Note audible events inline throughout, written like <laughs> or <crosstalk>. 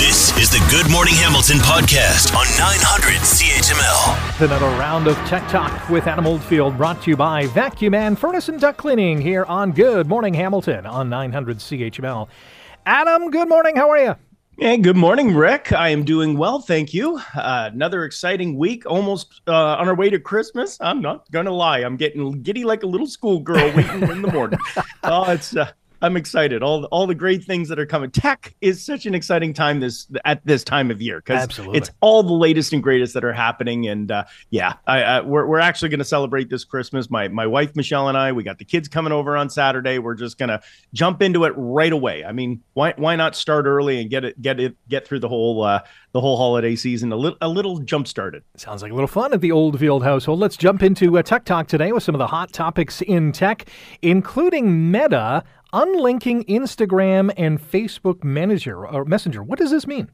This is the Good Morning Hamilton podcast on 900 CHML. Another round of Tech Talk with Adam Oldfield brought to you by Vacu-Man Furnace and Duct Cleaning here on Good Morning Hamilton on 900 CHML. Adam, good morning. How are you? Hey, good morning, Rick. I am doing well, thank you. Uh, another exciting week, almost uh, on our way to Christmas. I'm not gonna lie, I'm getting giddy like a little schoolgirl waiting in the morning. <laughs> Oh, it's uh, I'm excited. All all the great things that are coming. Tech is such an exciting time this at this time of year because it's all the latest and greatest that are happening. And uh, yeah, I, I, we're we're actually going to celebrate this Christmas. My my wife Michelle and I, we got the kids coming over on Saturday. We're just gonna jump into it right away. I mean, why why not start early and get it get it get through the whole uh, the whole holiday season a little a little jump started. Sounds like a little fun at the Oldfield household. Let's jump into uh, Tech Talk today with some of the hot topics in tech, including Meta unlinking Instagram and Facebook Manager or Messenger. What does this mean?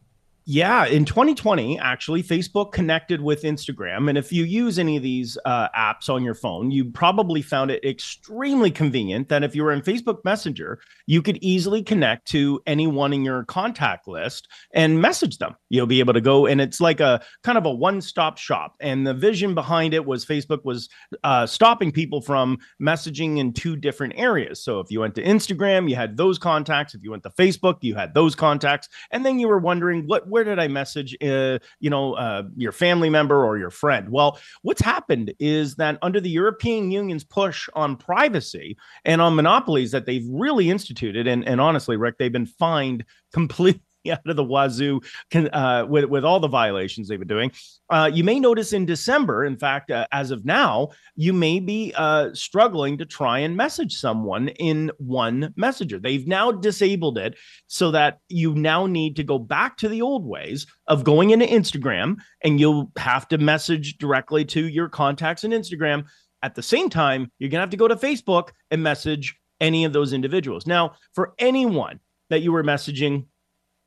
Yeah, in 2020, actually, Facebook connected with Instagram. And if you use any of these uh, apps on your phone, you probably found it extremely convenient that if you were in Facebook Messenger, you could easily connect to anyone in your contact list and message them. You'll be able to go, and it's like a kind of a one stop shop. And the vision behind it was Facebook was uh, stopping people from messaging in two different areas. So if you went to Instagram, you had those contacts. If you went to Facebook, you had those contacts. And then you were wondering, what, where did I message, uh, you know, uh, your family member or your friend? Well, what's happened is that under the European Union's push on privacy and on monopolies that they've really instituted, and, and honestly, Rick, they've been fined completely <laughs> out of the wazoo uh, with with all the violations they've been doing. Uh, you may notice in December, in fact, uh, as of now, you may be uh, struggling to try and message someone in one messenger. They've now disabled it so that you now need to go back to the old ways of going into Instagram and you'll have to message directly to your contacts in Instagram. At the same time, you're going to have to go to Facebook and message any of those individuals. Now, for anyone that you were messaging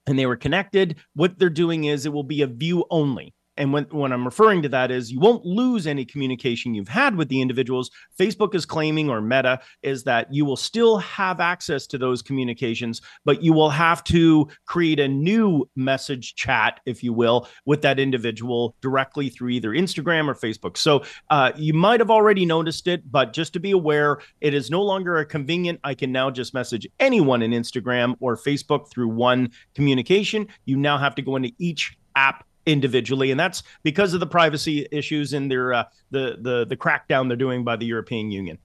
and they were connected, what they're doing is it will be a view only. And when, when I'm referring to that is you won't lose any communication you've had with the individuals. Facebook is claiming, or Meta, is that you will still have access to those communications, but you will have to create a new message chat, if you will, with that individual directly through either Instagram or Facebook. So uh, you might have already noticed it, but just to be aware, it is no longer a convenient. I can now just message anyone in Instagram or Facebook through one communication. You now have to go into each app individually, and that's because of the privacy issues and their uh, the the the crackdown they're doing by the European Union.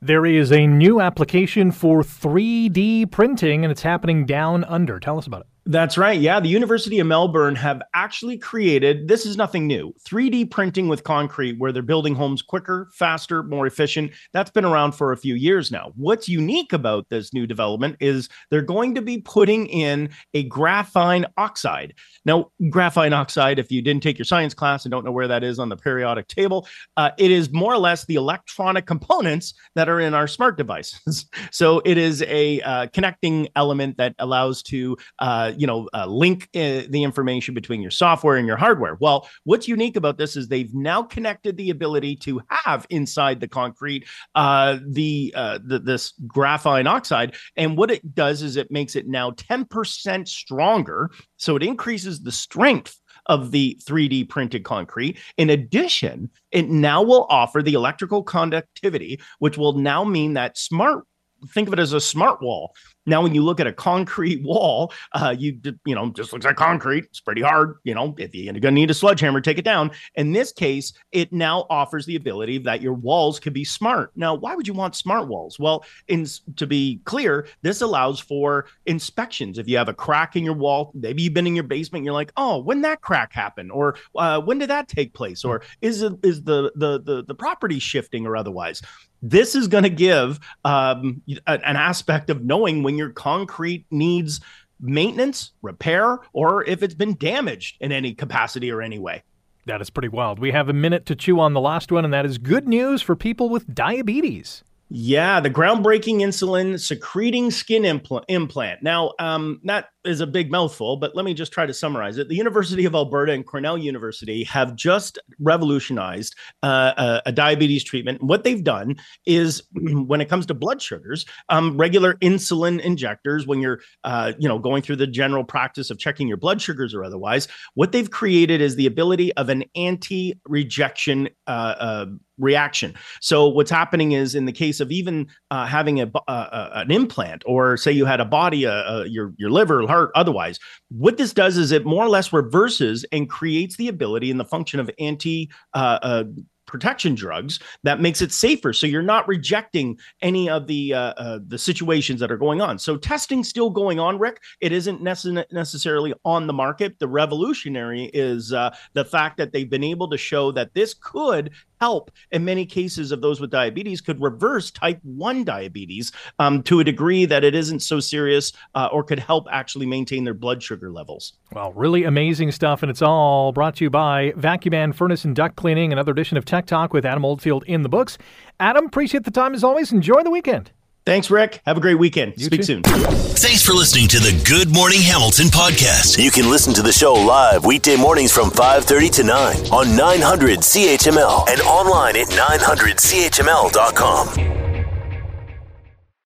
There is a new application for 3D printing, and it's happening down under. Tell us about it. That's right. Yeah. The University of Melbourne have actually created this is nothing new 3D printing with concrete, where they're building homes quicker, faster, more efficient. That's been around for a few years now. What's unique about this new development is they're going to be putting in a graphene oxide. Now, graphene oxide, if you didn't take your science class and don't know where that is on the periodic table, uh, it is more or less the electronic components that are in our smart devices. <laughs> so it is a uh, connecting element that allows to uh, you know, uh, link uh, the information between your software and your hardware. Well, what's unique about this is they've now connected the ability to have inside the concrete uh, the, uh, the this graphene oxide, and what it does is it makes it now 10% stronger. So it increases the strength of the 3D printed concrete. In addition, it now will offer the electrical conductivity, which will now mean that smart think of it as a smart wall now, when you look at a concrete <laughs> wall, uh, you you know just looks like concrete. It's pretty hard. You know, if you're going to need a sledgehammer, take it down. In this case, it now offers the ability that your walls could be smart. Now, why would you want smart walls? Well, in to be clear, this allows for inspections. If you have a crack in your wall, maybe you've been in your basement, you're like, oh, when that crack happened, or uh, when did that take place, or is it is the the the the property shifting or otherwise? This is going to give um, an aspect of knowing when your concrete needs maintenance, repair, or if it's been damaged in any capacity or any way. That is pretty wild. We have a minute to chew on the last one, and that is good news for people with diabetes. Yeah, the groundbreaking insulin secreting skin impl- implant. Now, um, not is a big mouthful, but let me just try to summarize it. The University of Alberta and Cornell University have just revolutionized uh, a, a, diabetes treatment. What they've done is, <clears throat> when it comes to blood sugars, um, regular insulin injectors, when you're, uh, you know, going through the general practice of checking your blood sugars or otherwise, what they've created is the ability of an anti-rejection uh, uh reaction. So what's happening is in the case of even uh, having a, uh, an implant, or say you had a body, uh, uh, your your liver, otherwise, what this does is it more or less reverses and creates the ability and the function of anti uh, uh, protection drugs that makes it safer. So you're not rejecting any of the uh, uh, the situations that are going on. So testing still going on rick. It isn't nece- necessarily on the market. The revolutionary is uh, the fact that they've been able to show that this could help in many cases of those with diabetes could reverse type 1 diabetes um, to a degree that it isn't so serious uh, or could help actually maintain their blood sugar levels. Well, really amazing stuff. And it's all brought to you by Vacu-Man Furnace and Duct Cleaning, another edition of Tech Talk with Adam Oldfield in the books. Adam, appreciate the time as always. Enjoy the weekend. Thanks, Rick. Have a great weekend. You Speak too. soon. Thanks for listening to the Good Morning Hamilton podcast. You can listen to the show live weekday mornings from 5:30 to 9 on 900 CHML and online at 900CHML.com.